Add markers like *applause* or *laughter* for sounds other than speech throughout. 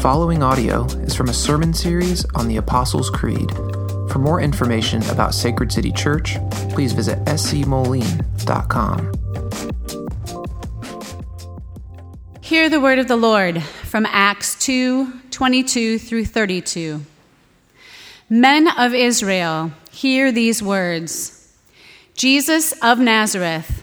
following audio is from a sermon series on the Apostles' Creed. For more information about Sacred City Church, please visit scmoline.com. Hear the word of the Lord from Acts 2 22 through 32. Men of Israel, hear these words Jesus of Nazareth,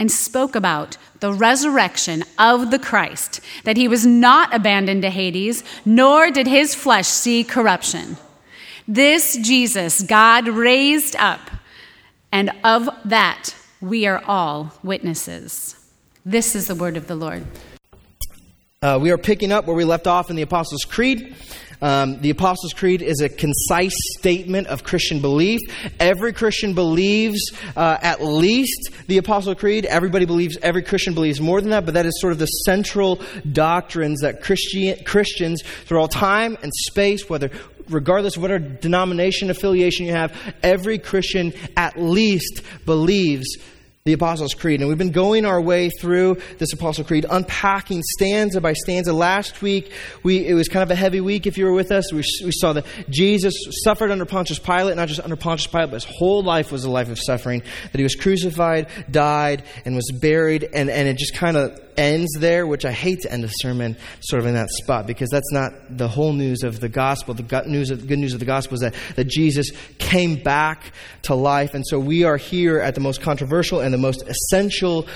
and spoke about the resurrection of the Christ, that he was not abandoned to Hades, nor did his flesh see corruption. This Jesus God raised up, and of that we are all witnesses. This is the word of the Lord. Uh, we are picking up where we left off in the Apostles' Creed. Um, the Apostles' Creed is a concise statement of Christian belief. Every Christian believes uh, at least the Apostles' Creed. Everybody believes, every Christian believes more than that, but that is sort of the central doctrines that Christian, Christians through all time and space, whether regardless of whatever denomination affiliation you have, every Christian at least believes the Apostles' Creed. And we've been going our way through this Apostles' Creed, unpacking stanza by stanza. Last week, we, it was kind of a heavy week if you were with us. We, we saw that Jesus suffered under Pontius Pilate, not just under Pontius Pilate, but his whole life was a life of suffering. That he was crucified, died, and was buried, and, and it just kind of ends there, which I hate to end a sermon sort of in that spot because that's not the whole news of the gospel. The good news of, good news of the gospel is that, that Jesus came back to life. And so we are here at the most controversial and the most essential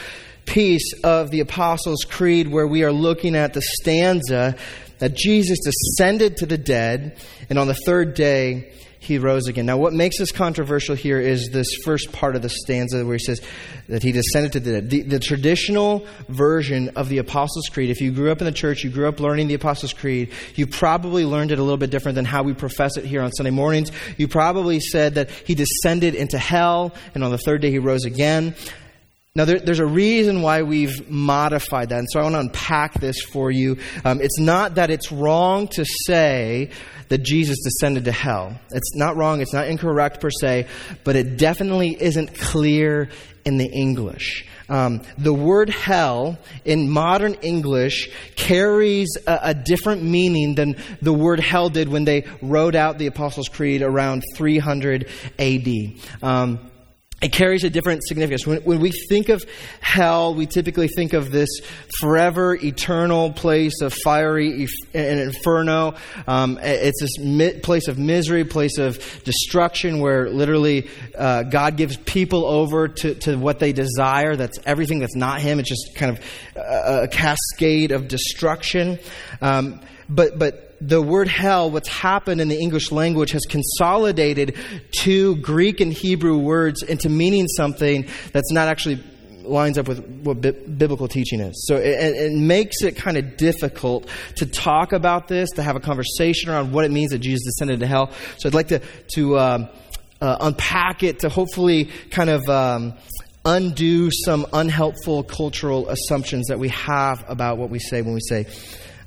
piece of the Apostles' Creed where we are looking at the stanza that Jesus descended to the dead, and on the third day, he rose again. Now, what makes this controversial here is this first part of the stanza where he says that he descended to the. The, the, traditional version of the Apostles' Creed, if you grew up in the church, you grew up learning the Apostles' Creed, you probably learned it a little bit different than how we profess it here on Sunday mornings. You probably said that he descended into hell, and on the third day he rose again. Now, there, there's a reason why we've modified that, and so I want to unpack this for you. Um, it's not that it's wrong to say that Jesus descended to hell. It's not wrong, it's not incorrect per se, but it definitely isn't clear in the English. Um, the word hell in modern English carries a, a, different meaning than the word hell did when they wrote out the Apostles' Creed around 300 AD. Um, it carries a different significance. When, when, we think of hell, we typically think of this forever, eternal place of fiery and inferno. Um, it's this mi- place of misery, place of destruction, where literally uh, God gives people over to, to what they desire. That's everything that's not Him. It's just kind of a, a cascade of destruction. Um, but but the word hell, what's happened in the English language, has consolidated two Greek and Hebrew words into meaning something that's not actually lines up with what bi- biblical teaching is. So it, it makes it kind of difficult to talk about this, to have a conversation around what it means that Jesus descended to hell. So I'd like to, to um, uh, unpack it to hopefully kind of. Um, undo some unhelpful cultural assumptions that we have about what we say when we say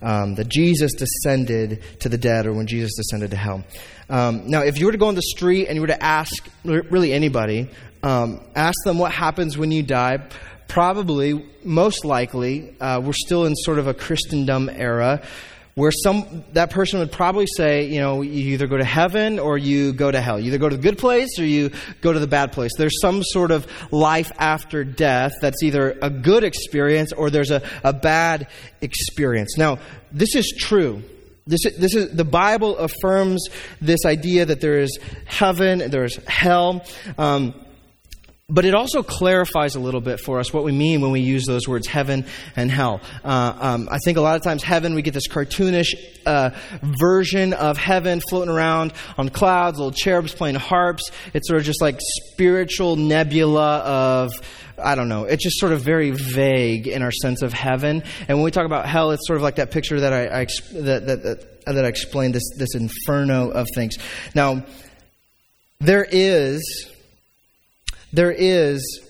um, that Jesus descended to the dead or when Jesus descended to hell. Um, now, if you were to go on the street and you were to ask really anybody, um, ask them what happens when you die, probably, most likely, uh, we're still in sort of a Christendom era where some that person would probably say, you know, you either go to heaven or you go to hell. You either go to the good place or you go to the bad place. There's some sort of life after death that's either a good experience or there's a, a bad experience. Now, this is true. This, this is the Bible affirms this idea that there is heaven, and there's hell. Um, but it also clarifies a little bit for us what we mean when we use those words heaven and hell. Uh, um, I think a lot of times heaven, we get this cartoonish uh, version of heaven floating around on clouds, little cherubs playing harps. It's sort of just like spiritual nebula of, I don't know, it's just sort of very vague in our sense of heaven. And when we talk about hell, it's sort of like that picture that I, I that, that, that, that I explained, this, this inferno of things. Now, there is there is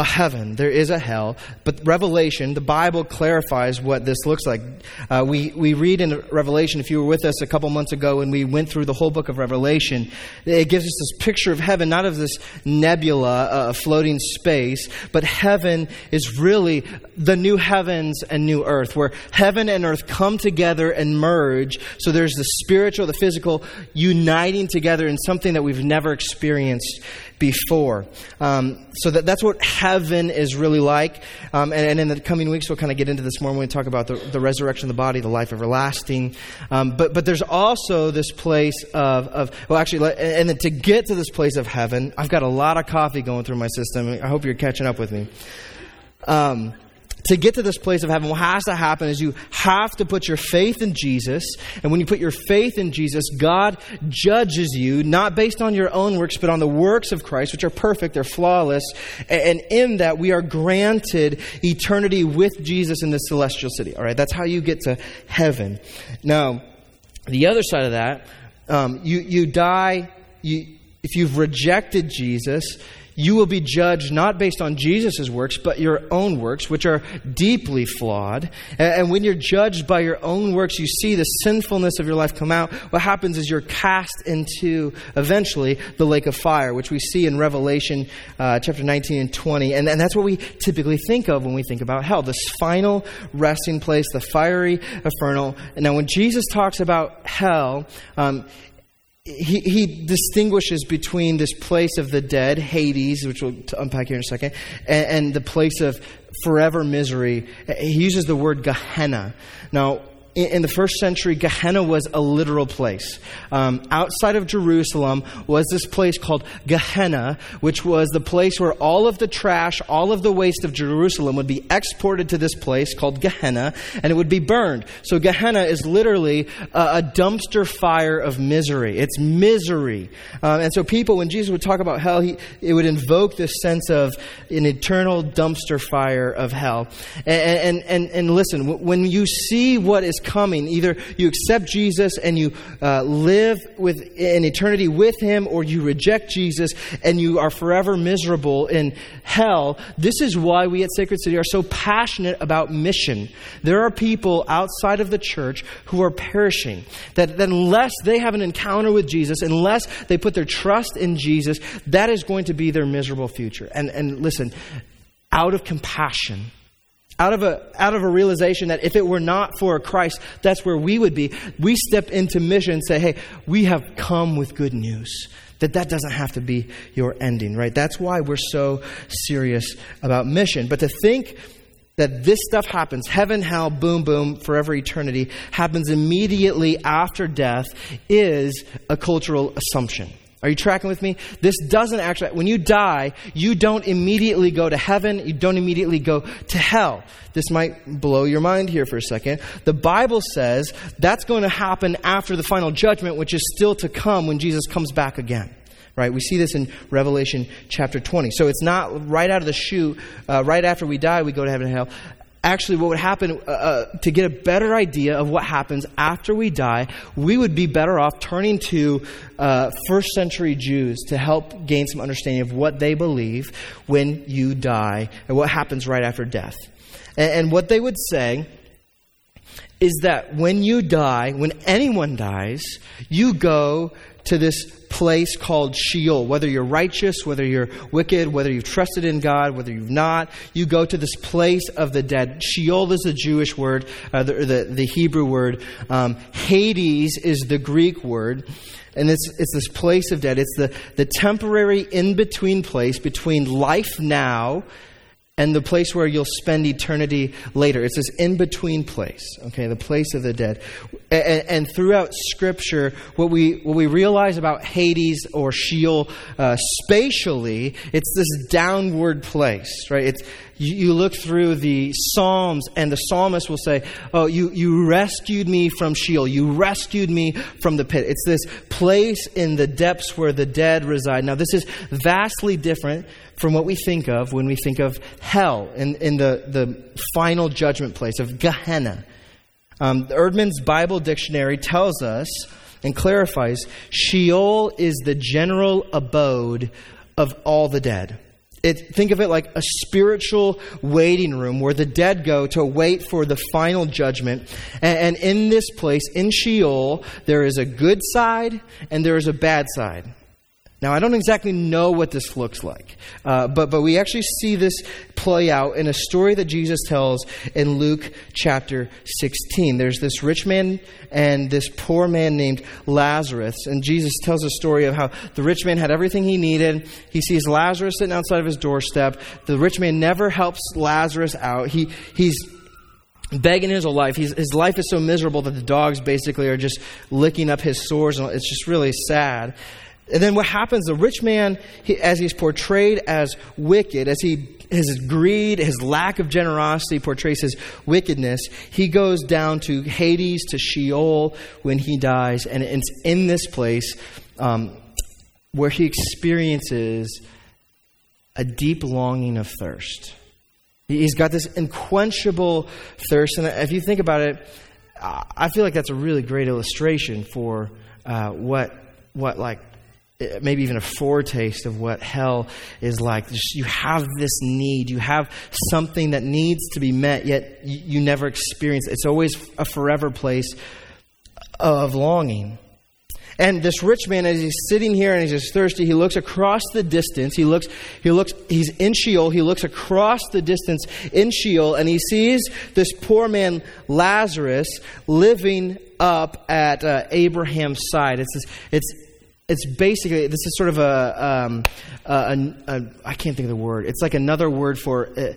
a heaven, there is a hell, but Revelation, the Bible clarifies what this looks like. Uh, we, we read in Revelation, if you were with us a couple months ago when we went through the whole book of Revelation, it gives us this picture of heaven, not of this nebula, uh, floating space, but heaven is really the new heavens and new earth, where heaven and earth come together and merge. So there's the spiritual, the physical uniting together in something that we've never experienced before. Um, so that, that's what heaven is really like. Um, and, and, in the coming weeks, we'll kind of get into this more when we talk about the, the resurrection of the body, the life everlasting. Um, but, but there's also this place of, of, well, actually, and then to get to this place of heaven, I've got a lot of coffee going through my system. I hope you're catching up with me. To get to this place of heaven, what has to happen is you have to put your faith in Jesus. And when you put your faith in Jesus, God judges you, not based on your own works, but on the works of Christ, which are perfect, they're flawless. And in that, we are granted eternity with Jesus in the celestial city. All right, that's how you get to heaven. Now, the other side of that, um, you, you die, you, if you've rejected Jesus, you will be judged not based on Jesus' works, but your own works, which are deeply flawed. And when you're judged by your own works, you see the sinfulness of your life come out. What happens is you're cast into, eventually, the lake of fire, which we see in Revelation uh, chapter 19 and 20. And, and that's what we typically think of when we think about hell this final resting place, the fiery infernal. And now, when Jesus talks about hell, um, he, he distinguishes between this place of the dead, Hades, which we'll unpack here in a second, and, and the place of forever misery. He uses the word Gehenna. Now, in the first century, Gehenna was a literal place. Um, outside of Jerusalem was this place called Gehenna, which was the place where all of the trash, all of the waste of Jerusalem would be exported to this place called Gehenna, and it would be burned. So Gehenna is literally a, a dumpster fire of misery. It's misery. Um, and so people, when Jesus would talk about hell, he, it would invoke this sense of an eternal dumpster fire of hell. And, and, and, and listen, when you see what is coming. Either you accept Jesus and you uh, live with in eternity with Him, or you reject Jesus and you are forever miserable in hell. This is why we at Sacred City are so passionate about mission. There are people outside of the church who are perishing. That, that unless they have an encounter with Jesus, unless they put their trust in Jesus, that is going to be their miserable future. And, and listen, out of compassion, out of a out of a realization that if it were not for Christ, that's where we would be. We step into mission and say, "Hey, we have come with good news." That that doesn't have to be your ending, right? That's why we're so serious about mission. But to think that this stuff happens, heaven, hell, boom, boom, forever eternity, happens immediately after death is a cultural assumption. Are you tracking with me? This doesn't actually, when you die, you don't immediately go to heaven, you don't immediately go to hell. This might blow your mind here for a second. The Bible says that's going to happen after the final judgment, which is still to come when Jesus comes back again. Right? We see this in Revelation chapter 20. So it's not right out of the chute, uh, right after we die, we go to heaven and hell actually what would happen uh, uh, to get a better idea of what happens after we die we would be better off turning to uh, first century jews to help gain some understanding of what they believe when you die and what happens right after death. And, and what they would say is that when you die, when anyone dies, you go to this place called Sheol. Whether you're righteous, whether you're wicked, whether you've trusted in God, whether you've not, you go to this place of the dead. Sheol is the Jewish word, uh, the, the, the, Hebrew word. Um, Hades is the Greek word. And it's, it's this place of dead. It's the, the temporary in between place between life now and the place where you'll spend eternity later. It's this in between place, okay, the place of the dead. And, and, throughout Scripture, what we, what we realize about Hades or Sheol uh, spatially, it's this downward place, right? It's, you, look through the Psalms, and the psalmist will say, Oh, you, you rescued me from Sheol. You rescued me from the pit. It's this place in the depths where the dead reside. Now, this is vastly different from what we think of when we think of hell in, in the, the final judgment place of Gehenna. Um, Eerdmans Bible Dictionary tells us and clarifies Sheol is the general abode of all the dead. It, think of it like a spiritual waiting room where the dead go to wait for the final judgment. And, and in this place, in Sheol, there is a good side and there is a bad side. Now, I don't exactly know what this looks like, uh, but, but we actually see this play out in a story that Jesus tells in Luke chapter 16. There's this rich man and this poor man named Lazarus, and Jesus tells a story of how the rich man had everything he needed. He sees Lazarus sitting outside of his doorstep. The rich man never helps Lazarus out. He, he's begging his whole life. He's, his life is so miserable that the dogs basically are just licking up his sores, and it's just really sad. And then what happens, the rich man, he, as he's portrayed as wicked, as he his greed, his lack of generosity portrays his wickedness, he goes down to Hades, to Sheol when he dies. And it's in this place um, where he experiences a deep longing of thirst. He's got this unquenchable thirst. And if you think about it, I feel like that's a really great illustration for uh, what, what like maybe even a foretaste of what hell is like. You have this need. You have something that needs to be met, yet you, never experience it. It's always a forever place of longing. And this rich man, as he's sitting here and he's just thirsty, he looks across the distance. He looks, he looks, he's in Sheol. He looks across the distance in Sheol and he sees this poor man, Lazarus, living up at uh, Abraham's side. It's, this, it's it's basically this is sort of a, um, a, a, a I can't think of the word. It's like another word for uh,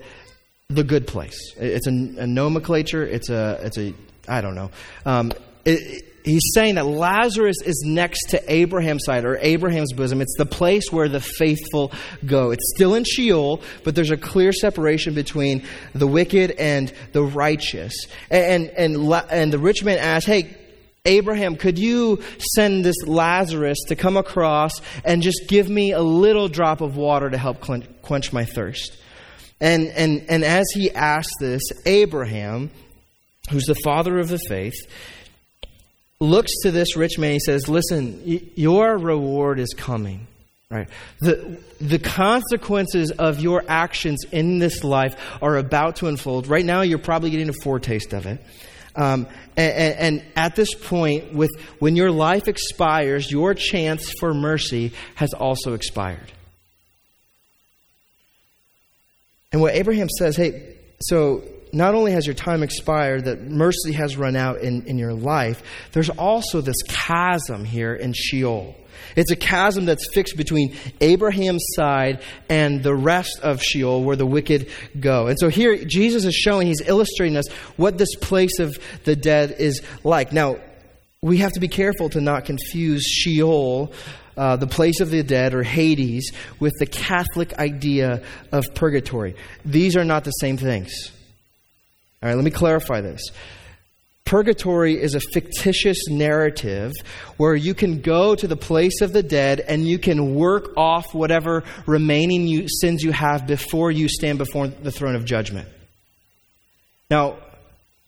the good place. It's a, a, nomenclature. It's a it's a I don't know. Um, it, it, he's saying that Lazarus is next to Abraham's side or Abraham's bosom. It's the place where the faithful go. It's still in Sheol, but there's a clear separation between the wicked and the righteous. And and and, and the rich man asks, "Hey." Abraham, could you send this Lazarus to come across and just give me a little drop of water to help quench my thirst? And, and, and as he asked this, Abraham, who's the father of the faith, looks to this rich man. He says, Listen, your reward is coming. Right? The, the consequences of your actions in this life are about to unfold. Right now, you're probably getting a foretaste of it. Um, and, and, at this point, with when your life expires, your chance for mercy has also expired. And what Abraham says, hey, so not only has your time expired, that mercy has run out in, in your life, there's also this chasm here in Sheol. It's a chasm that's fixed between Abraham's side and the rest of Sheol where the wicked go. And so here Jesus is showing, he's illustrating us what this place of the dead is like. Now, we have to be careful to not confuse Sheol, uh, the place of the dead, or Hades, with the Catholic idea of purgatory. These are not the same things. All right, let me clarify this. Purgatory is a fictitious narrative where you can go to the place of the dead and you can work off whatever remaining you, sins you have before you stand before the throne of judgment. Now,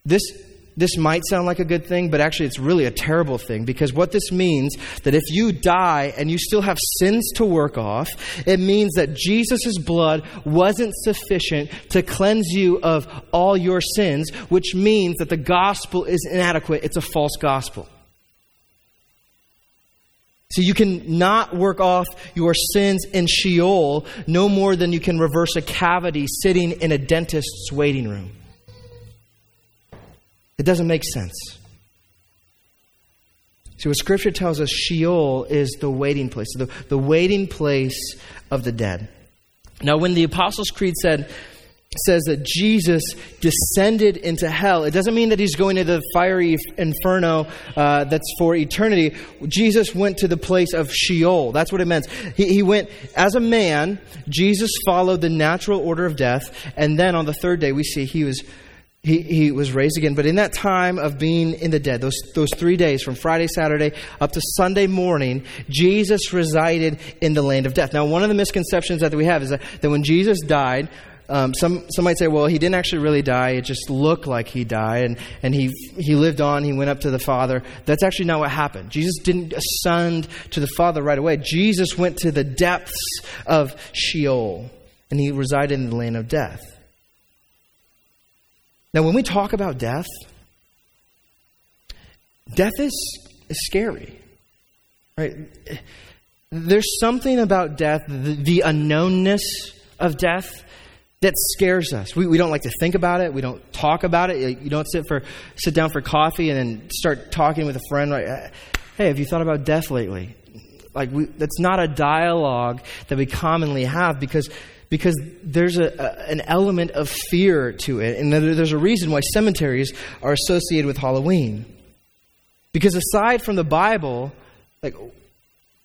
this this might sound like a good thing, but actually it's really a terrible thing because what this means that if you die and you still have sins to work off, it means that Jesus' blood wasn't sufficient to cleanse you of all your sins, which means that the gospel is inadequate. It's a false gospel. So you can not work off your sins in Sheol no more than you can reverse a cavity sitting in a dentist's waiting room. It doesn't make sense. See, what Scripture tells us, Sheol is the waiting place, the, the waiting place of the dead. Now, when the Apostles' Creed said, says that Jesus descended into hell, it doesn't mean that he's going to the fiery inferno uh, that's for eternity. Jesus went to the place of Sheol. That's what it meant. He, he went, as a man, Jesus followed the natural order of death, and then on the third day, we see he was he, he was raised again. But in that time of being in the dead, those, those three days, from Friday, Saturday up to Sunday morning, Jesus resided in the land of death. Now, one of the misconceptions that we have is that, that when Jesus died, um, some, some might say, well, he didn't actually really die. It just looked like he died, and, and he, he lived on. He went up to the Father. That's actually not what happened. Jesus didn't ascend to the Father right away. Jesus went to the depths of Sheol, and he resided in the land of death. Now, when we talk about death, death is, is scary, right? There's something about death, the, the unknownness of death, that scares us. We, we don't like to think about it. We don't talk about it. You don't sit for sit down for coffee and then start talking with a friend. Like, uh, hey, have you thought about death lately? Like, we, that's not a dialogue that we commonly have because because there's a, a, an element of fear to it. And there's a reason why cemeteries are associated with Halloween. Because aside from the Bible, like,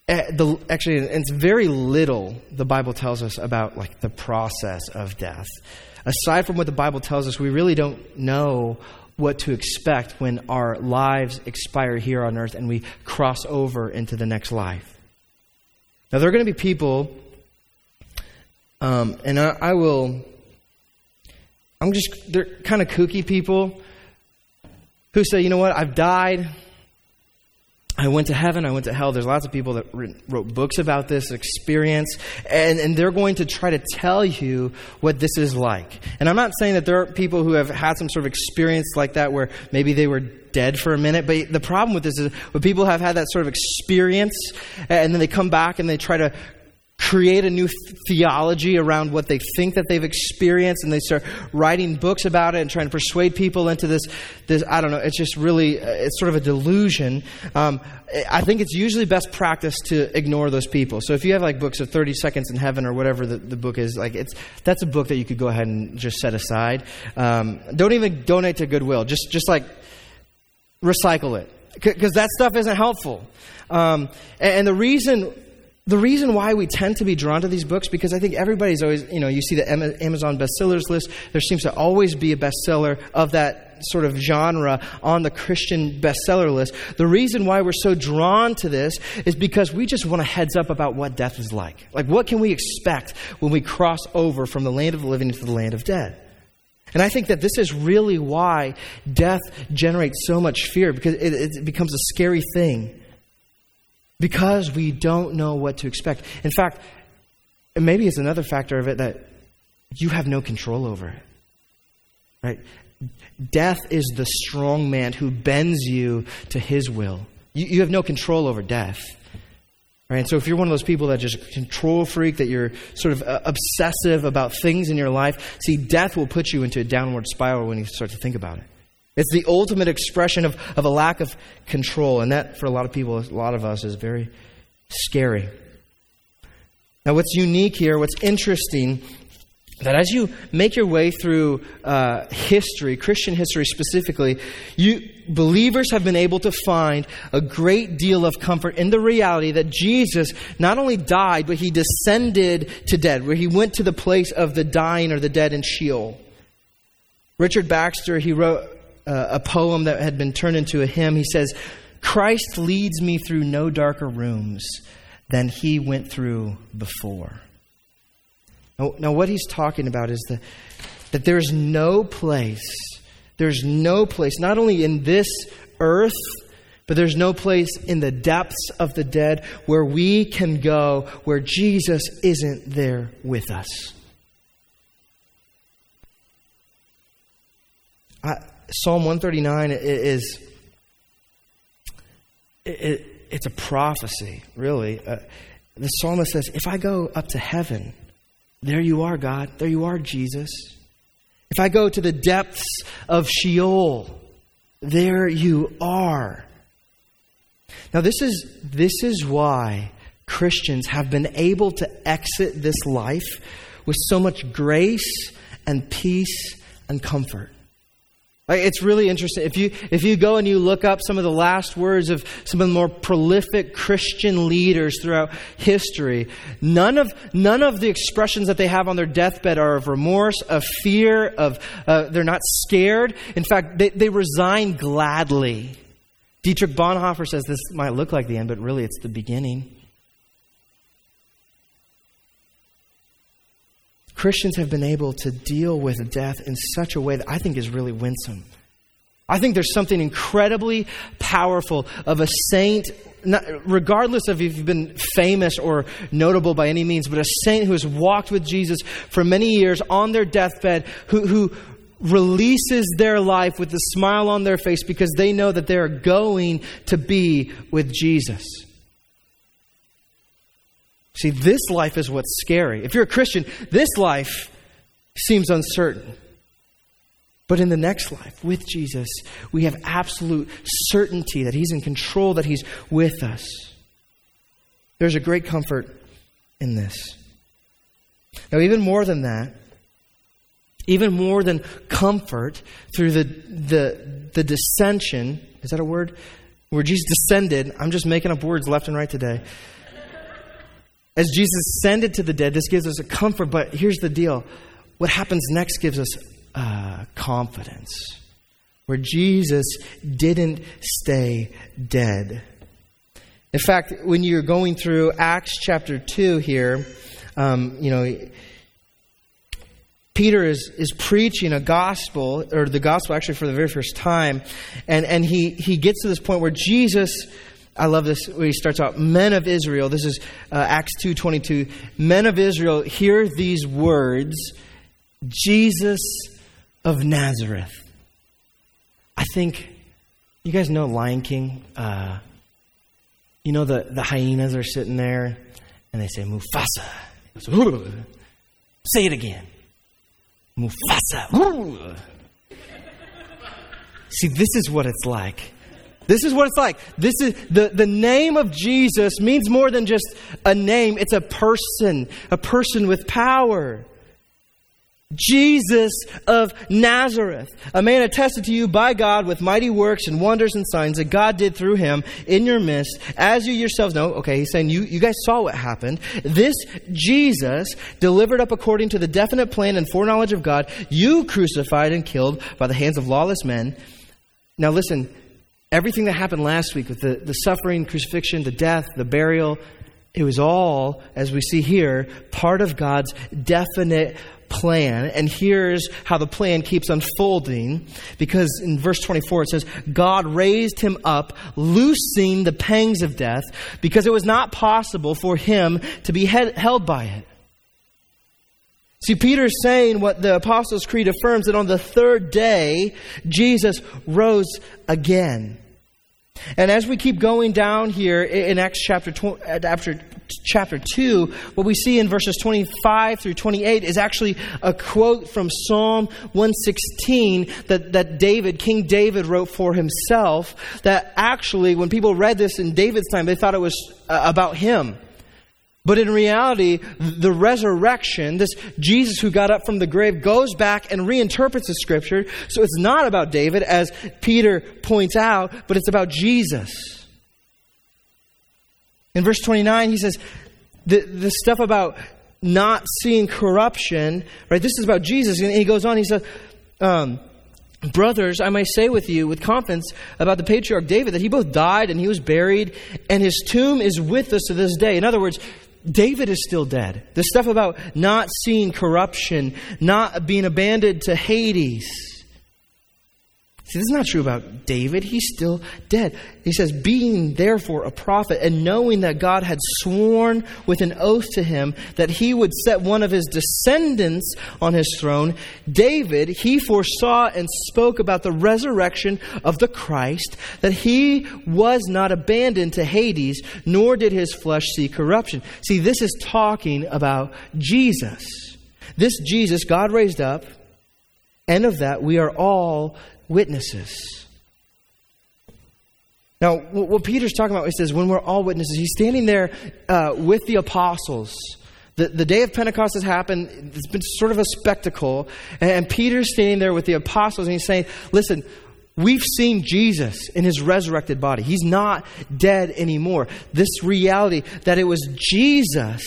eh, the, actually, it's very little the Bible tells us about like the process of death. Aside from what the Bible tells us, we really don't know what to expect when our lives expire here on earth and we cross over into the next life. Now, there are going to be people um, and I, I will, I'm just, they're kind of kooky people who say, you know what, I've died. I went to heaven, I went to hell. There's lots of people that wrote books about this experience, and, and they're going to try to tell you what this is like. And I'm not saying that there are people who have had some sort of experience like that where maybe they were dead for a minute, but the problem with this is when people have had that sort of experience, and then they come back and they try to create a new theology around what they think that they've experienced and they start writing books about it and trying to persuade people into this this i don't know it's just really uh, it's sort of a delusion. Um, i think it's usually best practice to ignore those people. So if you have like books of 30 seconds in heaven or whatever the, the book is like it's that's a book that you could go ahead and just set aside. Um, don't even donate to goodwill. Just just like recycle it. Because that stuff isn't helpful. Um, and, and the reason the reason why we tend to be drawn to these books because I think everybody's always, you know, you see the Amazon bestsellers list, there seems to always be a bestseller of that sort of genre on the Christian bestseller list. The reason why we're so drawn to this is because we just want a heads up about what death is like. Like, what can we expect when we cross over from the land of the living into the land of dead? And I think that this is really why death generates so much fear because it, it becomes a scary thing because we don't know what to expect. In fact, maybe it's another factor of it that you have no control over it. Right? Death is the strong man who bends you to his will. You, you have no control over death. Right? And so if you're one of those people that just control freak, that you're sort of uh, obsessive about things in your life, see, death will put you into a downward spiral when you start to think about it. It's the ultimate expression of, of a lack of control. And that, for a lot of people, a lot of us, is very scary. Now, what's unique here, what's interesting, that as you make your way through uh, history, Christian history specifically, you believers have been able to find a great deal of comfort in the reality that Jesus not only died, but he descended to dead, where he went to the place of the dying or the dead in Sheol. Richard Baxter, he wrote uh, a poem that had been turned into a hymn. He says, Christ leads me through no darker rooms than he went through before. Now, now what he's talking about is the, that there is no place There's no place, not only in this earth, but there's no place in the depths of the dead where we can go where Jesus isn't there with us. I, Psalm 139 is it, it's a prophecy, really. Uh, the psalmist says, If I go up to heaven, there you are, God. There you are, Jesus. If I go to the depths of Sheol, there you are. Now, this is, this is why Christians have been able to exit this life with so much grace and peace and comfort. It's really interesting. If you, if you go and you look up some of the last words of some of the more prolific Christian leaders throughout history, none of, none of the expressions that they have on their deathbed are of remorse, of fear, of uh, they're not scared. In fact, they, they resign gladly. Dietrich Bonhoeffer says this might look like the end, but really it's the beginning. Christians have been able to deal with death in such a way that I think is really winsome. I think there's something incredibly powerful of a saint, not, regardless of if you've been famous or notable by any means, but a saint who has walked with Jesus for many years on their deathbed, who, who releases their life with a smile on their face because they know that they are going to be with Jesus. See, this life is what's scary. If you're a Christian, this life seems uncertain. But in the next life, with Jesus, we have absolute certainty that He's in control, that He's with us. There's a great comfort in this. Now, even more than that, even more than comfort through the, the, the dissension, is that a word? Where Jesus descended, I'm just making up words left and right today. As Jesus ascended to the dead, this gives us a comfort, but here's the deal. What happens next gives us uh, confidence, where Jesus didn't stay dead. In fact, when you're going through Acts chapter 2 here, um, you know, Peter is, is preaching a gospel, or the gospel actually for the very first time, and, and he, he gets to this point where Jesus I love this he starts out, men of Israel. This is uh, Acts 2.22. Men of Israel, hear these words, Jesus of Nazareth. I think, you guys know Lion King? Uh, you know the, the hyenas are sitting there and they say, Mufasa. Say it again. Mufasa. *laughs* See, this is what it's like this is what it's like. This is the, the name of Jesus means more than just a name. It's a person, a person with power. Jesus of Nazareth, a man attested to you by God with mighty works and wonders and signs that God did through him in your midst, as you yourselves know. Okay, he's saying you, you guys saw what happened. This Jesus, delivered up according to the definite plan and foreknowledge of God, you crucified and killed by the hands of lawless men. Now listen, Everything that happened last week with the, the suffering, crucifixion, the death, the burial, it was all, as we see here, part of God's definite plan. And here's how the plan keeps unfolding. Because in verse 24 it says, God raised him up, loosing the pangs of death, because it was not possible for him to be held by it. See, Peter's saying what the Apostles' Creed affirms that on the third day, Jesus rose again. And as we keep going down here in Acts chapter, after chapter 2, what we see in verses 25 through 28 is actually a quote from Psalm 116 that, that David, King David, wrote for himself. That actually, when people read this in David's time, they thought it was uh, about him. But in reality, the resurrection, this Jesus who got up from the grave, goes back and reinterprets the scripture. So it's not about David, as Peter points out, but it's about Jesus. In verse 29, he says, the, the stuff about not seeing corruption, right? This is about Jesus. And he goes on, he says, um, Brothers, I may say with you with confidence about the patriarch David that he both died and he was buried, and his tomb is with us to this day. In other words, David is still dead. The stuff about not seeing corruption, not being abandoned to Hades. See, this is not true about David. He's still dead. He says, being therefore a prophet and knowing that God had sworn with an oath to him that he would set one of his descendants on his throne, David, he foresaw and spoke about the resurrection of the Christ, that he was not abandoned to Hades, nor did his flesh see corruption. See, this is talking about Jesus. This Jesus, God raised up, and of that we are all witnesses. Now, what Peter's talking about, he says, when we're all witnesses, he's standing there uh, with the apostles. The, the day of Pentecost has happened. It's been sort of a spectacle. And, and Peter's standing there with the apostles, and he's saying, Listen, we've seen Jesus in his resurrected body. He's not dead anymore. This reality that it was Jesus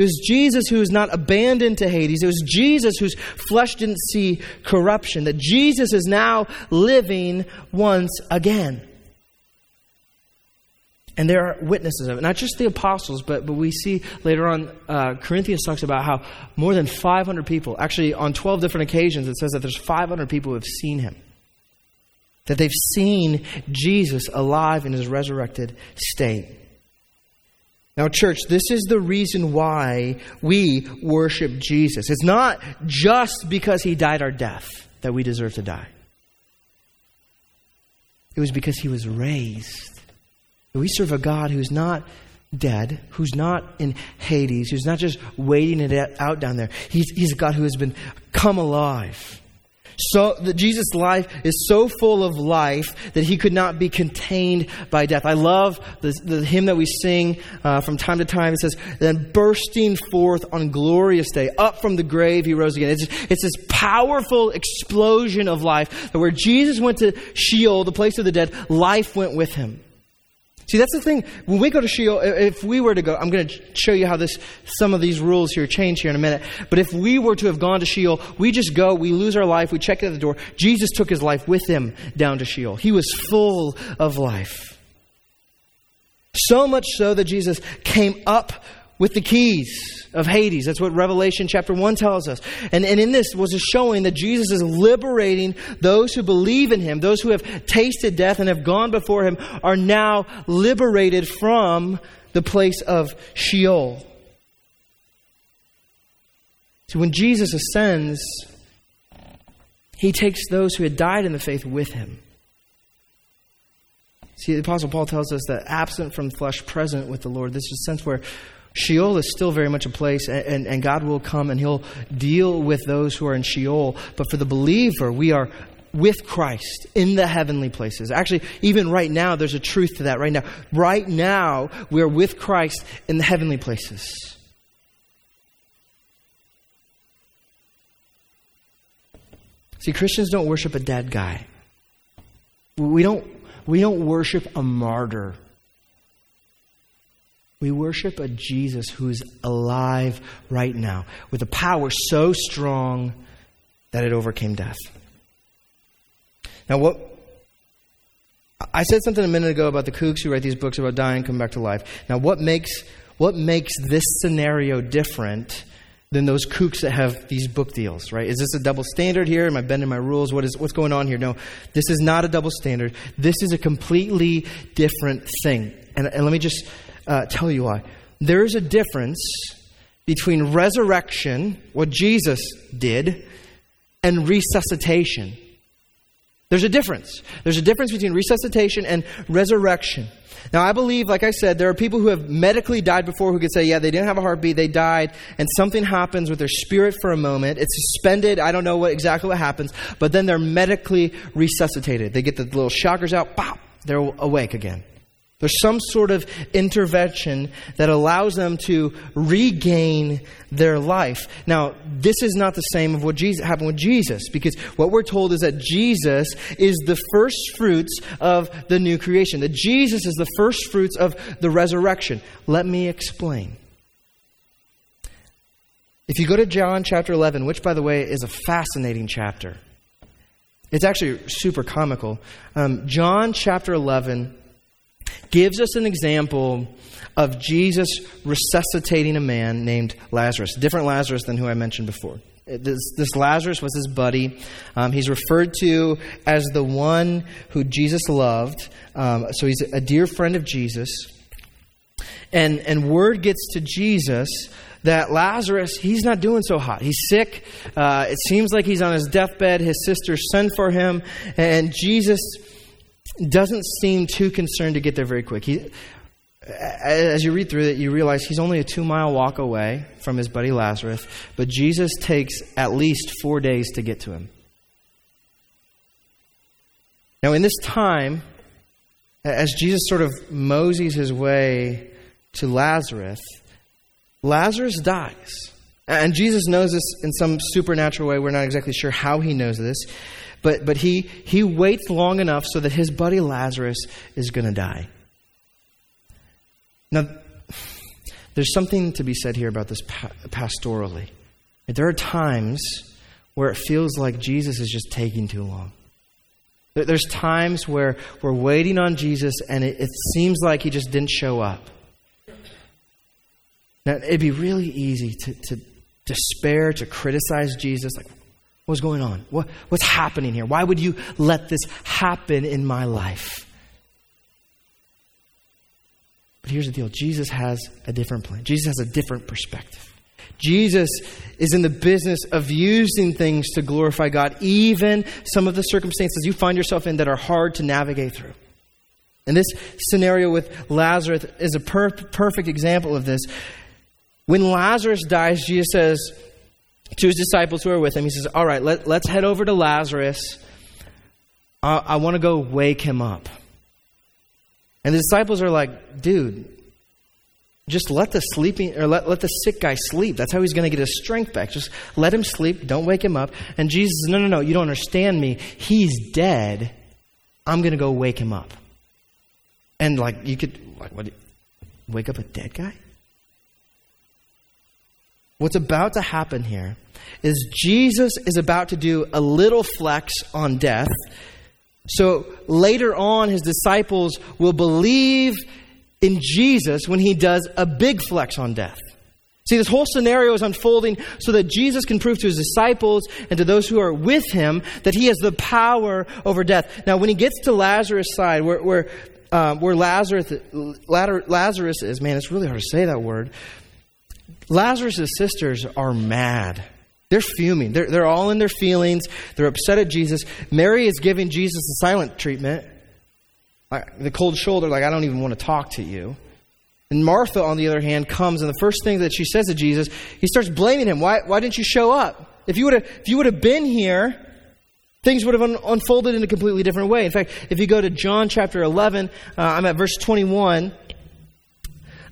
it was Jesus who was not abandoned to Hades. It was Jesus whose flesh didn't see corruption. That Jesus is now living once again. And there are witnesses of it. Not just the apostles, but, but we see later on, uh, Corinthians talks about how more than 500 people, actually on 12 different occasions, it says that there's 500 people who have seen him. That they've seen Jesus alive in his resurrected state. Now, church, this is the reason why we worship Jesus. It's not just because he died our death that we deserve to die, it was because he was raised. We serve a God who's not dead, who's not in Hades, who's not just waiting it out down there. He's, he's a God who has been come alive so that Jesus' life is so full of life that he could not be contained by death. I love the, the hymn that we sing uh, from time to time. It says, "Then bursting forth on glorious day, up from the grave he rose again." It's, it's this powerful explosion of life that where Jesus went to Sheol, the place of the dead, life went with him. See, that's the thing. When we go to Sheol, if we were to go, I'm going to show you how this, some of these rules here change here in a minute. But if we were to have gone to Sheol, we just go, we lose our life, we check at the door. Jesus took his life with him down to Sheol. He was full of life. So much so that Jesus came up with the keys of Hades. That's what Revelation chapter 1 tells us. And, and in this was a showing that Jesus is liberating those who believe in him, those who have tasted death and have gone before him, are now liberated from the place of Sheol. So when Jesus ascends, he takes those who had died in the faith with him. See, the Apostle Paul tells us that absent from flesh, present with the Lord. This is a sense where Sheol is still very much a place, and, and God will come and He'll deal with those who are in Sheol. But for the believer, we are with Christ in the heavenly places. Actually, even right now, there's a truth to that right now. Right now, we're with Christ in the heavenly places. See, Christians don't worship a dead guy. We don't, we don't worship a martyr. We worship a Jesus who is alive right now with a power so strong that it overcame death. Now, what I said something a minute ago about the kooks who write these books about dying and come back to life. Now, what makes what makes this scenario different than those kooks that have these book deals, right? Is this a double standard here? Am I bending my rules? What is what's going on here? No, this is not a double standard. This is a completely different thing. And, and let me just uh, tell you why. There's a difference between resurrection, what Jesus did, and resuscitation. There's a difference. There's a difference between resuscitation and resurrection. Now, I believe, like I said, there are people who have medically died before who could say, yeah, they didn't have a heartbeat, they died, and something happens with their spirit for a moment. It's suspended. I don't know what exactly what happens, but then they're medically resuscitated. They get the little shockers out, pop, they're awake again. There's some sort of intervention that allows them to regain their life. Now, this is not the same of what Jesus, happened with Jesus, because what we're told is that Jesus is the first fruits of the new creation, that Jesus is the first fruits of the resurrection. Let me explain. If you go to John chapter 11, which, by the way, is a fascinating chapter, it's actually super comical. Um, John chapter 11 gives us an example of Jesus resuscitating a man named Lazarus, different Lazarus than who I mentioned before. This, this Lazarus was his buddy. Um, he's referred to as the one who Jesus loved. Um, so he's a dear friend of Jesus. And, and word gets to Jesus that Lazarus, he's not doing so hot. He's sick. Uh, it seems like he's on his deathbed. His sisters send for him. And Jesus doesn't seem too concerned to get there very quick. He, as you read through it, you realize he's only a two mile walk away from his buddy Lazarus, but Jesus takes at least four days to get to him. Now, in this time, as Jesus sort of moseys his way to Lazarus, Lazarus dies. And Jesus knows this in some supernatural way. We're not exactly sure how he knows this. But, but he, he waits long enough so that his buddy Lazarus is going to die. Now, there's something to be said here about this pa- pastorally. There are times where it feels like Jesus is just taking too long. There's times where we're waiting on Jesus and it, it seems like he just didn't show up. Now, it'd be really easy to, to despair, to criticize Jesus. Like, what's going on? What, what's happening here? Why would you let this happen in my life? But here's the deal Jesus has a different plan, Jesus has a different perspective. Jesus is in the business of using things to glorify God, even some of the circumstances you find yourself in that are hard to navigate through. And this scenario with Lazarus is a per- perfect example of this. When Lazarus dies, Jesus says to his disciples who are with him, He says, All right, let, us head over to Lazarus. I, I want to go wake him up. And the disciples are like, dude, just let the sleeping or let, let the sick guy sleep. That's how he's going to get his strength back. Just let him sleep. Don't wake him up. And Jesus says, no, no, no, you don't understand me. He's dead. I'm going to go wake him up. And like you could like what wake up a dead guy? What's about to happen here is Jesus is about to do a little flex on death so later on, his disciples will believe in Jesus when he does a big flex on death. See, this whole scenario is unfolding so that Jesus can prove to his disciples and to those who are with him that he has the power over death. Now, when he gets to Lazarus' side, where, where, um, where Lazarus, Lazarus is, man, it's really hard to say that word. Lazarus' sisters are mad. They're fuming. They're, they're all in their feelings. They're upset at Jesus. Mary is giving Jesus the silent treatment, like the cold shoulder, like, I don't even want to talk to you. And Martha, on the other hand, comes, and the first thing that she says to Jesus, he starts blaming him. Why, why didn't you show up? If you would have, if you would have been here, things would have un- unfolded in a completely different way. In fact, if you go to John chapter 11, uh, I'm at verse 21.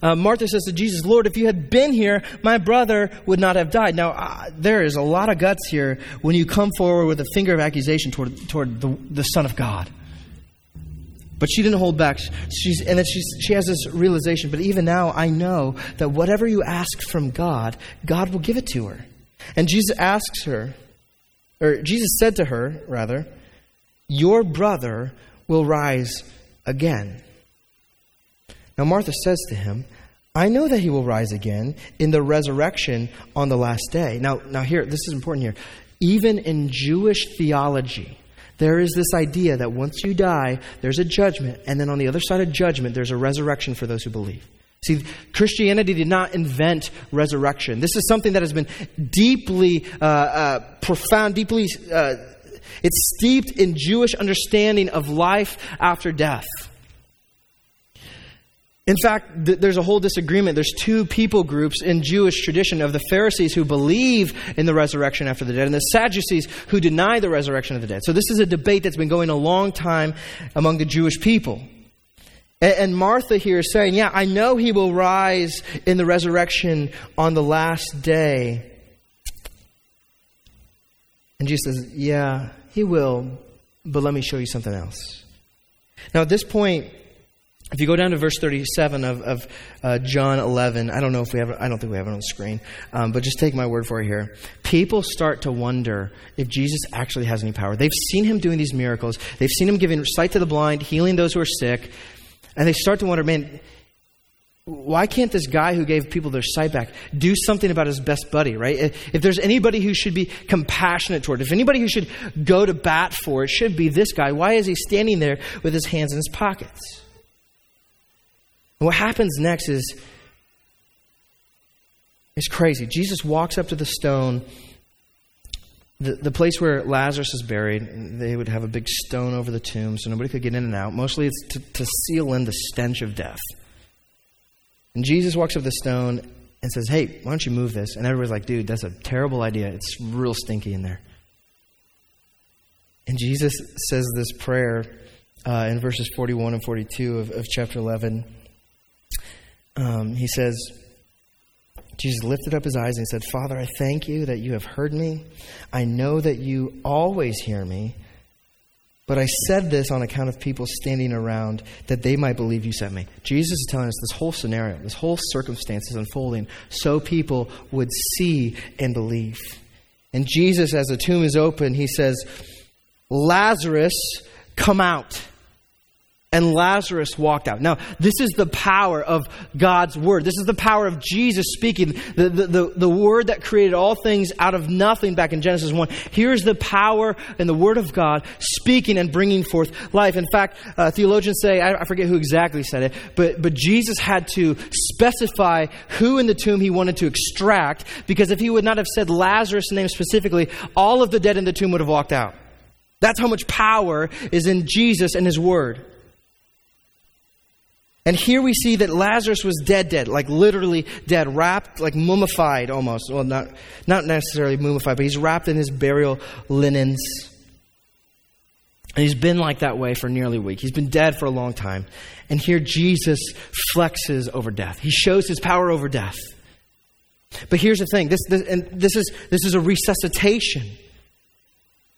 Uh, Martha says to Jesus, Lord, if you had been here, my brother would not have died. Now, uh, there is a lot of guts here when you come forward with a finger of accusation toward, toward the, the Son of God. But she didn't hold back. She's, and then she's, she has this realization, but even now, I know that whatever you ask from God, God will give it to her. And Jesus asks her, or Jesus said to her, rather, Your brother will rise again. Now Martha says to him, I know that he will rise again in the resurrection on the last day. Now, now here, this is important here. Even in Jewish theology, there is this idea that once you die, there's a judgment, and then on the other side of judgment, there's a resurrection for those who believe. See, Christianity did not invent resurrection. This is something that has been deeply uh, uh, profound, deeply, uh, it's steeped in Jewish understanding of life after death. In fact, th- there's a whole disagreement. There's two people groups in Jewish tradition of the Pharisees who believe in the resurrection after the dead and the Sadducees who deny the resurrection of the dead. So this is a debate that's been going a long time among the Jewish people. And, and Martha here is saying, Yeah, I know he will rise in the resurrection on the last day. And Jesus says, Yeah, he will, but let me show you something else. Now, at this point, if you go down to verse 37 of, of uh, John 11, I don't know if we have I don't think we have it on the screen, um, but just take my word for it here. People start to wonder if Jesus actually has any power. They've seen him doing these miracles, they've seen him giving sight to the blind, healing those who are sick, and they start to wonder, man, why can't this guy who gave people their sight back do something about his best buddy, right? If there's anybody who should be compassionate toward, if anybody who should go to bat for, it should be this guy. Why is he standing there with his hands in his pockets? And what happens next is it's crazy. Jesus walks up to the stone, the, the place where Lazarus is buried. They would have a big stone over the tomb so nobody could get in and out. Mostly it's to, to seal in the stench of death. And Jesus walks up to the stone and says, Hey, why don't you move this? And everybody's like, Dude, that's a terrible idea. It's real stinky in there. And Jesus says this prayer uh, in verses 41 and 42 of, of chapter 11. Um, he says, Jesus lifted up his eyes and said, Father, I thank you that you have heard me. I know that you always hear me. But I said this on account of people standing around that they might believe you sent me. Jesus is telling us this whole scenario, this whole circumstance is unfolding so people would see and believe. And Jesus, as the tomb is open, he says, Lazarus, come out and Lazarus walked out. Now, this is the power of God's word. This is the power of Jesus speaking, the, the, the, the, word that created all things out of nothing back in Genesis 1. Here's the power and the word of God speaking and bringing forth life. In fact, uh, theologians say, I, I forget who exactly said it, but, but Jesus had to specify who in the tomb he wanted to extract, because if he would not have said Lazarus' name specifically, all of the dead in the tomb would have walked out. That's how much power is in Jesus and his word. And here we see that Lazarus was dead, dead, like literally dead, wrapped, like mummified almost. Well, not, not necessarily mummified, but he's wrapped in his burial linens. And he's been like that way for nearly a week. He's been dead for a long time. And here Jesus flexes over death. He shows his power over death. But here's the thing this, this, and this, is, this is a resuscitation.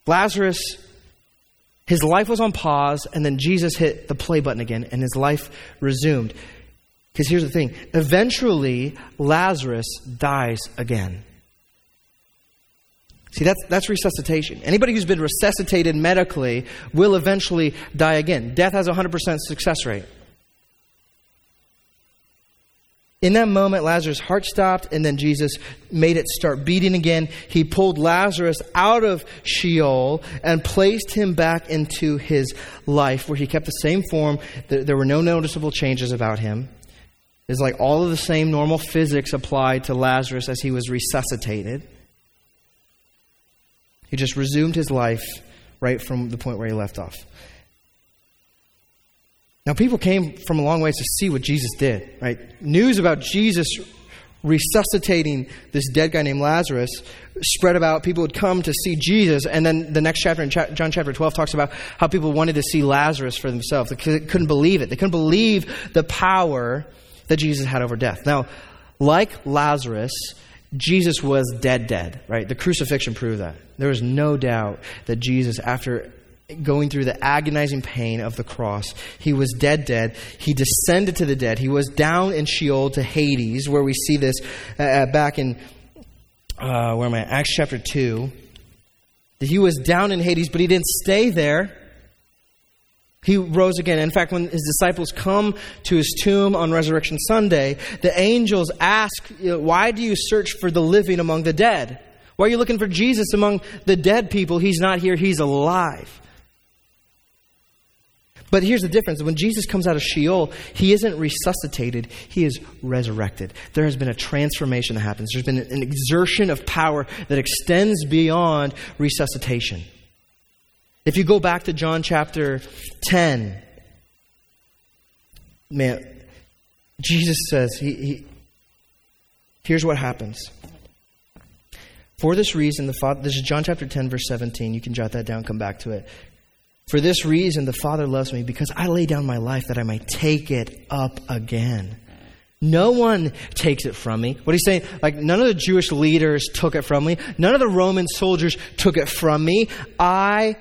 Lazarus his life was on pause, and then Jesus hit the play button again, and his life resumed. Because here's the thing eventually, Lazarus dies again. See, that's, that's resuscitation. Anybody who's been resuscitated medically will eventually die again. Death has a 100% success rate. In that moment, Lazarus' heart stopped, and then Jesus made it start beating again. He pulled Lazarus out of Sheol and placed him back into his life, where he kept the same form. There were no noticeable changes about him. It's like all of the same normal physics applied to Lazarus as he was resuscitated. He just resumed his life right from the point where he left off. Now, people came from a long ways to see what Jesus did, right? News about Jesus resuscitating this dead guy named Lazarus spread about. People would come to see Jesus. And then the next chapter in John chapter 12 talks about how people wanted to see Lazarus for themselves. They couldn't believe it. They couldn't believe the power that Jesus had over death. Now, like Lazarus, Jesus was dead, dead, right? The crucifixion proved that. There was no doubt that Jesus, after going through the agonizing pain of the cross. He was dead, dead. He descended to the dead. He was down in Sheol to Hades, where we see this uh, uh back in, uh, where am I? Acts chapter 2. He was down in Hades, but he didn't stay there. He rose again. In fact, when his disciples come to his tomb on Resurrection Sunday, the angels ask, Why do you search for the living among the dead? Why are you looking for Jesus among the dead people? He's not here, he's alive. But here's the difference. When Jesus comes out of Sheol, he isn't resuscitated, he is resurrected. There has been a transformation that happens. There's been an exertion of power that extends beyond resuscitation. If you go back to John chapter 10, man, Jesus says, he, he here's what happens. For this reason, the Father, this is John chapter 10, verse 17. You can jot that down, come back to it. For this reason, the Father loves me, because I lay down my life that I might take it up again. No one takes it from me. What he's saying, like, none of the Jewish leaders took it from me. None of the Roman soldiers took it from me. I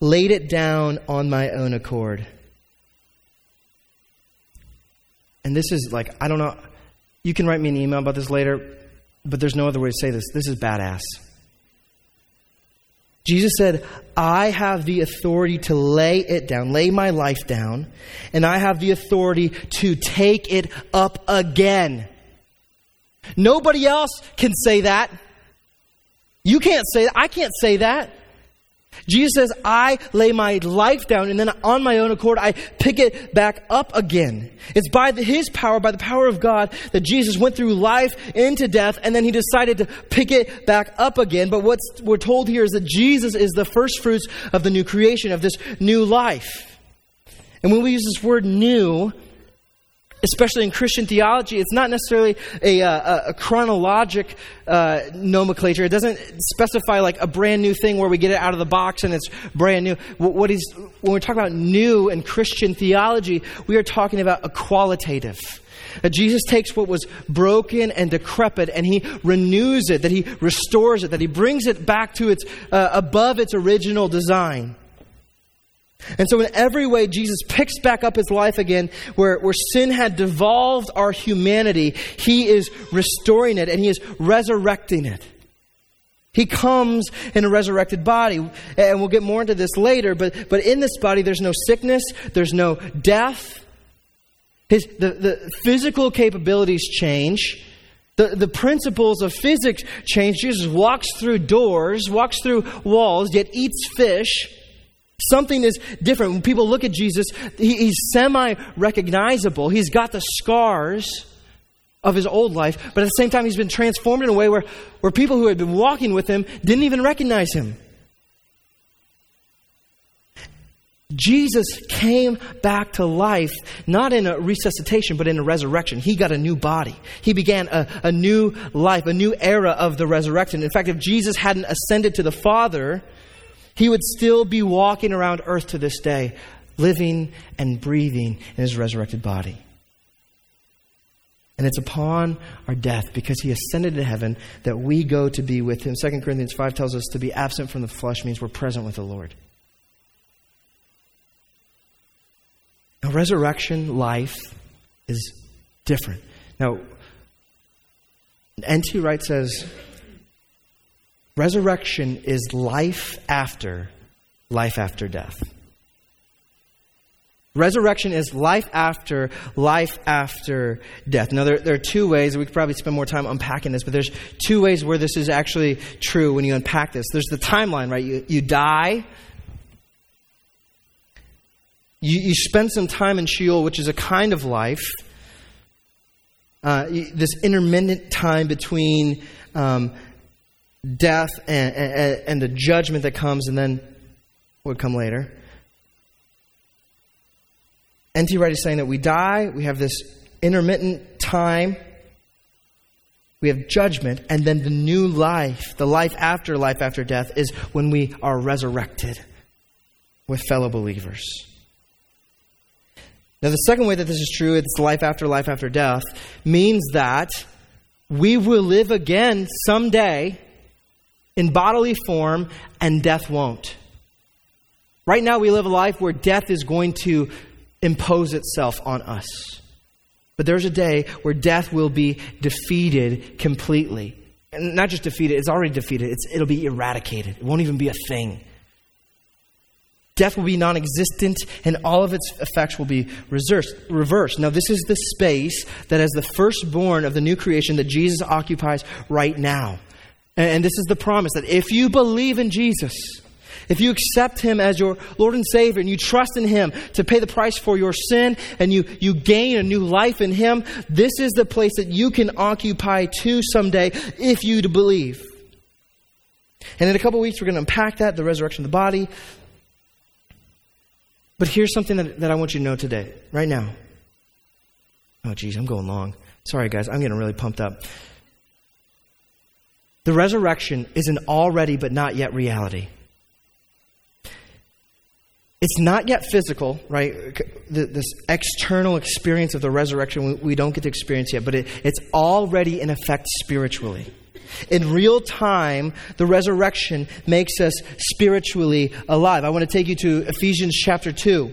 laid it down on my own accord. And this is like, I don't know. You can write me an email about this later, but there's no other way to say this. This is badass. Jesus said, I have the authority to lay it down, lay my life down, and I have the authority to take it up again. Nobody else can say that. You can't say that. I can't say that. Jesus says, I lay my life down and then on my own accord, I pick it back up again. It's by the, His power, by the power of God, that Jesus went through life into death and then He decided to pick it back up again. But what we're told here is that Jesus is the first fruits of the new creation, of this new life. And when we use this word new, especially in Christian theology, it's not necessarily a, a, a chronologic uh, nomenclature. It doesn't specify like a brand new thing where we get it out of the box and it's brand new. What is when we talk about new in Christian theology, we are talking about a qualitative. That Jesus takes what was broken and decrepit and he renews it, that he restores it, that he brings it back to its uh, above its original design. And so, in every way, Jesus picks back up his life again where, where sin had devolved our humanity. He is restoring it and he is resurrecting it. He comes in a resurrected body. And we'll get more into this later, but, but in this body, there's no sickness, there's no death. His, the, the physical capabilities change. The, the principles of physics change. Jesus walks through doors, walks through walls, yet eats fish. Something is different. When people look at Jesus, he, he's semi recognizable. He's got the scars of his old life, but at the same time, he's been transformed in a way where, where people who had been walking with him didn't even recognize him. Jesus came back to life, not in a resuscitation, but in a resurrection. He got a new body. He began a, a new life, a new era of the resurrection. In fact, if Jesus hadn't ascended to the Father, he would still be walking around earth to this day, living and breathing in his resurrected body. And it's upon our death, because he ascended to heaven, that we go to be with him. 2 Corinthians 5 tells us to be absent from the flesh means we're present with the Lord. Now, resurrection life is different. Now, N.T. Wright says Resurrection is life after life after death. Resurrection is life after life after death. Now, there, there, are two ways, we could probably spend more time unpacking this, but there's two ways where this is actually true when you unpack this. There's the timeline, right? You, you die, you, you spend some time in Sheol, which is a kind of life. Uh, this intermittent time between um, death and, and, and the judgment that comes and then would come later. N.T. Wright is saying that we die, we have this intermittent time, we have judgment, and then the new life, the life after life after death, is when we are resurrected with fellow believers. Now, the second way that this is true, it's life after life after death, means that we will live again someday in bodily form, and death won't. Right now, we live a life where death is going to impose itself on us. But there's a day where death will be defeated completely. And not just defeated, it's already defeated, it's, it'll be eradicated. It won't even be a thing. Death will be non existent, and all of its effects will be reversed. Now, this is the space that, as the firstborn of the new creation, that Jesus occupies right now. And this is the promise that if you believe in Jesus, if you accept Him as your Lord and Savior and you trust in Him to pay the price for your sin and you, you gain a new life in Him, this is the place that you can occupy too someday if you believe. And in a couple weeks, we're going to unpack that the resurrection of the body. But here's something that, that I want you to know today, right now. Oh, geez, I'm going long. Sorry, guys, I'm getting really pumped up. The resurrection is an already but not yet reality. It's not yet physical, right? This external experience of the resurrection we don't get to experience yet, but it, it's already in effect spiritually. In real time, the resurrection makes us spiritually alive. I want to take you to Ephesians chapter 2.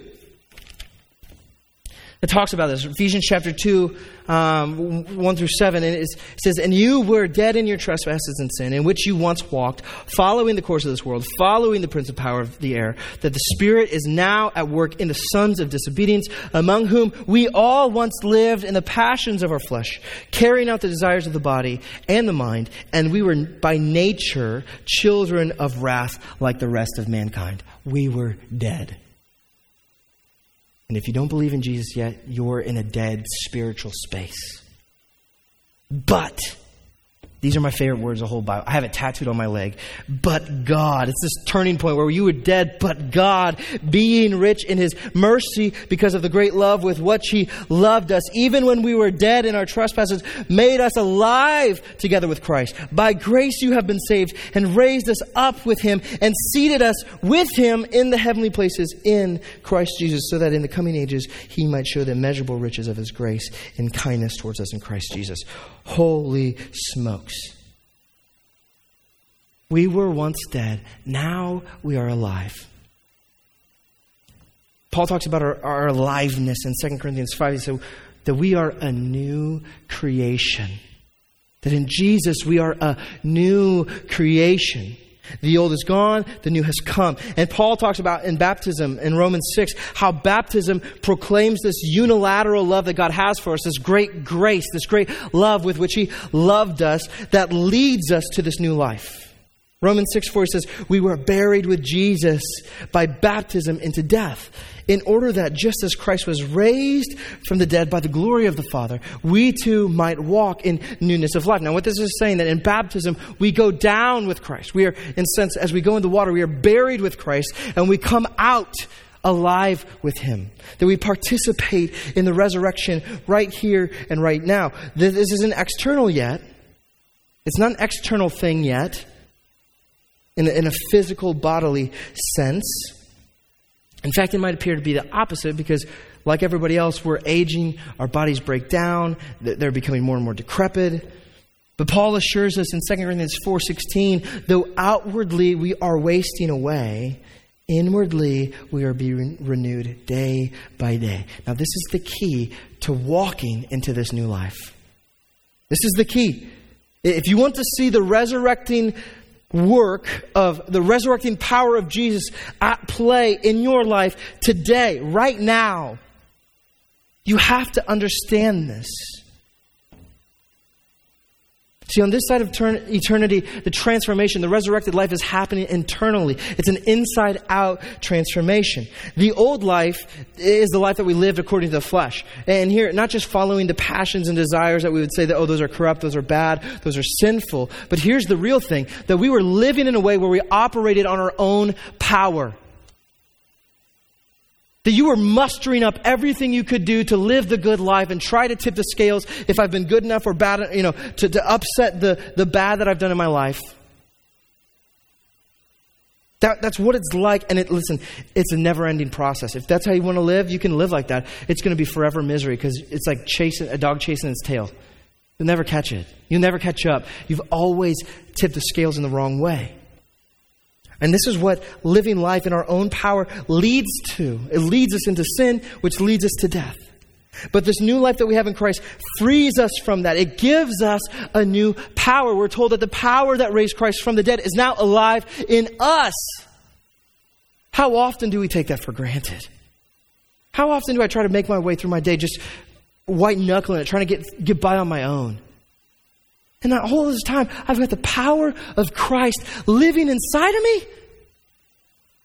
It talks about this. Ephesians chapter 2, um, 1 through 7. And it says, And you were dead in your trespasses and sin, in which you once walked, following the course of this world, following the prince of power of the air, that the Spirit is now at work in the sons of disobedience, among whom we all once lived in the passions of our flesh, carrying out the desires of the body and the mind, and we were by nature children of wrath like the rest of mankind. We were dead. And if you don't believe in Jesus yet, you're in a dead spiritual space. But these are my favorite words of the whole Bible. I have it tattooed on my leg. But God. It's this turning point where you were dead, but God, being rich in His mercy because of the great love with which He loved us, even when we were dead in our trespasses, made us alive together with Christ. By grace you have been saved and raised us up with Him and seated us with Him in the heavenly places in Christ Jesus, so that in the coming ages He might show the immeasurable riches of His grace and kindness towards us in Christ Jesus. Holy smokes. We were once dead, now we are alive. Paul talks about our, our aliveness in 2 Corinthians 5. He said that we are a new creation. That in Jesus we are a new creation. The old is gone, the new has come. And Paul talks about in baptism in Romans 6 how baptism proclaims this unilateral love that God has for us, this great grace, this great love with which He loved us that leads us to this new life. Romans 6 4 says, We were buried with Jesus by baptism into death, in order that just as Christ was raised from the dead by the glory of the Father, we too might walk in newness of life. Now, what this is saying that in baptism, we go down with Christ. We are, in sense, as we go in the water, we are buried with Christ, and we come out alive with Him. That we participate in the resurrection right here and right now. This isn't external yet. It's not an external thing yet in a, in a physical, bodily sense. In fact, it might appear to be the opposite because, like everybody else, we're aging, our bodies break down, they're becoming more and more decrepit. But Paul assures us in 2 Corinthians 4:16, though outwardly we are wasting away, inwardly we are being renewed day by day. Now this is the key to walking into this new life. This is the key. If you want to see the resurrecting work of the resurrecting power of Jesus at play in your life today, right now. You have to understand this. See, on this side of eternity, the transformation, the resurrected life is happening internally. It's an inside out transformation. The old life is the life that we lived according to the flesh. And here, not just following the passions and desires that we would say that, oh, those are corrupt, those are bad, those are sinful. But here's the real thing that we were living in a way where we operated on our own power. That you were mustering up everything you could do to live the good life and try to tip the scales if I've been good enough or bad, you know, to, to upset the, the bad that I've done in my life. That, that's what it's like. And it, listen, it's a never ending process. If that's how you want to live, you can live like that. It's going to be forever misery because it's like chasing a dog chasing its tail. You'll never catch it. You'll never catch up. You've always tipped the scales in the wrong way. And this is what living life in our own power leads to. It leads us into sin, which leads us to death. But this new life that we have in Christ frees us from that. It gives us a new power. We're told that the power that raised Christ from the dead is now alive in us. How often do we take that for granted? How often do I try to make my way through my day just white knuckling it, trying to get, get by on my own? And that this time, I've got the power of Christ living inside of me.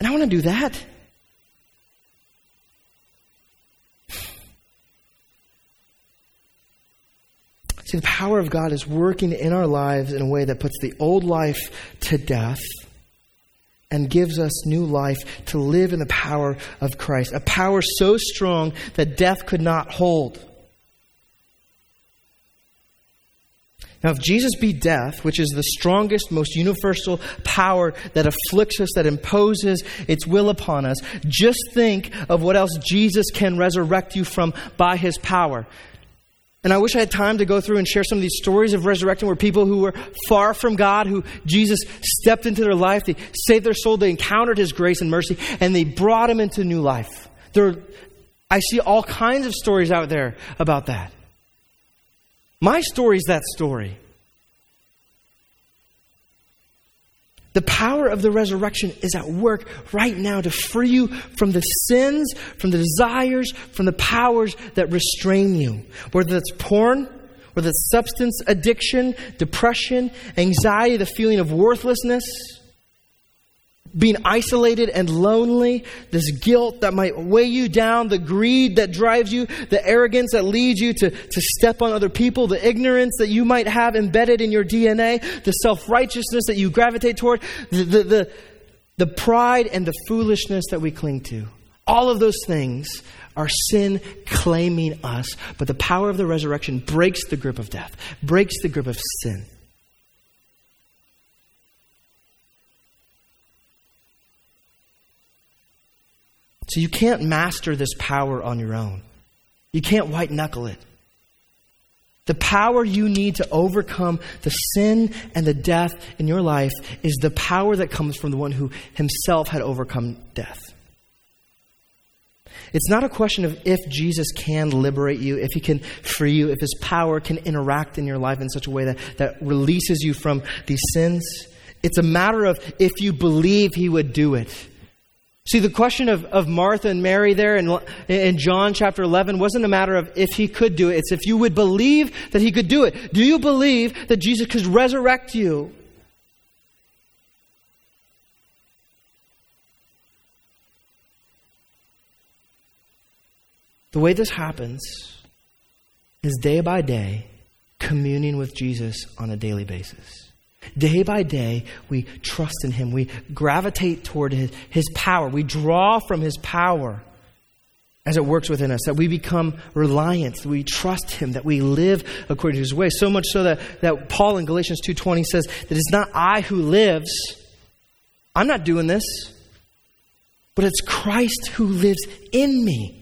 And I want to do that. *sighs* See, the power of God is working in our lives in a way that puts the old life to death and gives us new life to live in the power of Christ. A power so strong that death could not hold. Now, if Jesus be death, which is the strongest, most universal power that afflicts us, that imposes its will upon us, just think of what else Jesus can resurrect you from by his power. And I wish I had time to go through and share some of these stories of resurrection where people who were far from God, who Jesus stepped into their life, they saved their soul, they encountered his grace and mercy, and they brought him into new life. There I see all kinds of stories out there about that. My story's that story. The power of the resurrection is at work right now to free you from the sins, from the desires, from the powers that restrain you. Whether it's porn, whether it's substance addiction, depression, anxiety, the feeling of worthlessness, being isolated and lonely, this guilt that might weigh you down, the greed that drives you, the arrogance that leads you to, to step on other people, the ignorance that you might have embedded in your DNA, the self righteousness that you gravitate toward, the, the, the, the pride and the foolishness that we cling to. All of those things are sin claiming us, but the power of the resurrection breaks the grip of death, breaks the grip of sin. So you can't master this power on your own. You can't white knuckle it. The power you need to overcome the sin and the death in your life is the power that comes from the one who himself had overcome death. It's not a question of if Jesus can liberate you, if he can free you, if his power can interact in your life in such a way that, that releases you from these sins. It's a matter of if you believe he would do it. See, the question of, of Martha and Mary there in, in John chapter 11 wasn't a matter of if he could do it. It's if you would believe that he could do it. Do you believe that Jesus could resurrect you? The way this happens is day by day communing with Jesus on a daily basis. Day by day, we trust in Him. We gravitate toward His, his power. We draw from His power as it works within us, that we become reliant, that we trust Him, that we live according to His way. So much so that, that Paul in Galatians 2.20 says that it's not I who lives. I'm not doing this. But it's Christ who lives in me.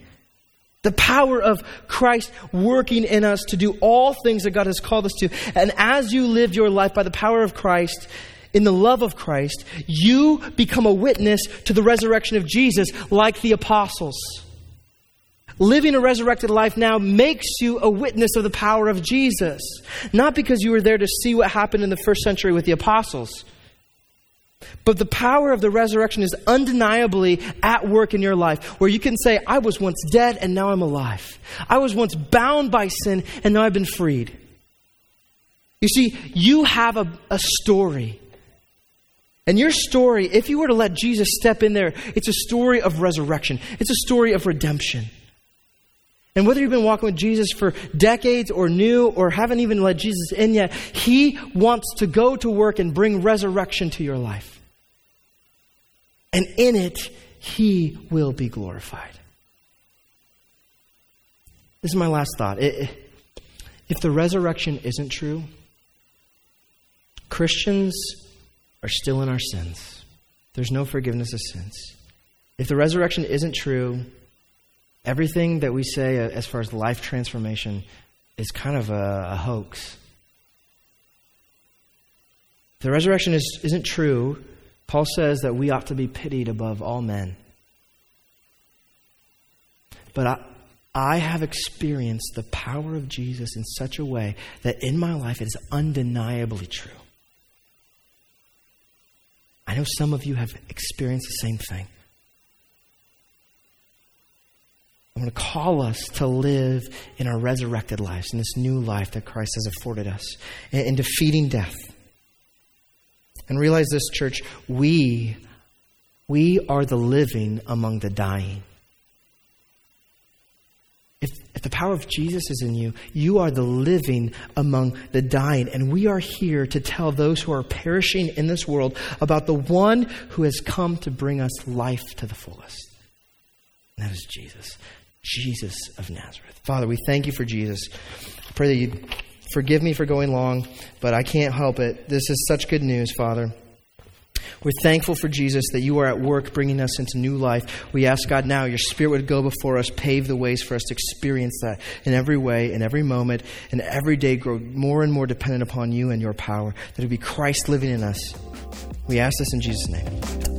The power of Christ working in us to do all things that God has called us to. And as you live your life by the power of Christ, in the love of Christ, you become a witness to the resurrection of Jesus like the apostles. Living a resurrected life now makes you a witness of the power of Jesus. Not because you were there to see what happened in the first century with the apostles but the power of the resurrection is undeniably at work in your life, where you can say, I was once dead and now I'm alive. I was once bound by sin and now I've been freed. You see, you have a, a story. And your story, if you were to let Jesus step in there, it's a story of resurrection, it's a story of redemption. And whether you've been walking with Jesus for decades or new or haven't even let Jesus in yet, He wants to go to work and bring resurrection to your life. And in it, He will be glorified. This is my last thought. if the resurrection isn't true, Christians are still in our sins. There's no forgiveness of sins. If the resurrection isn't true, Everything that we say as far as life transformation is kind of a, a hoax. The resurrection is, isn't true, Paul says that we ought to be pitied above all men. But I, I have experienced the power of Jesus in such a way that in my life it is undeniably true. I know some of you have experienced the same thing. I'm going to call us to live in our resurrected lives, in this new life that Christ has afforded us, in, in defeating death. And realize this, church, we, we are the living among the dying. If, if the power of Jesus is in you, you are the living among the dying. And we are here to tell those who are perishing in this world about the one who has come to bring us life to the fullest. And that is Jesus. Jesus of Nazareth. Father, we thank you for Jesus. I pray that you forgive me for going long, but I can't help it. This is such good news, Father. We're thankful for Jesus that you are at work bringing us into new life. We ask God now your Spirit would go before us, pave the ways for us to experience that in every way, in every moment, and every day grow more and more dependent upon you and your power. That it would be Christ living in us. We ask this in Jesus' name.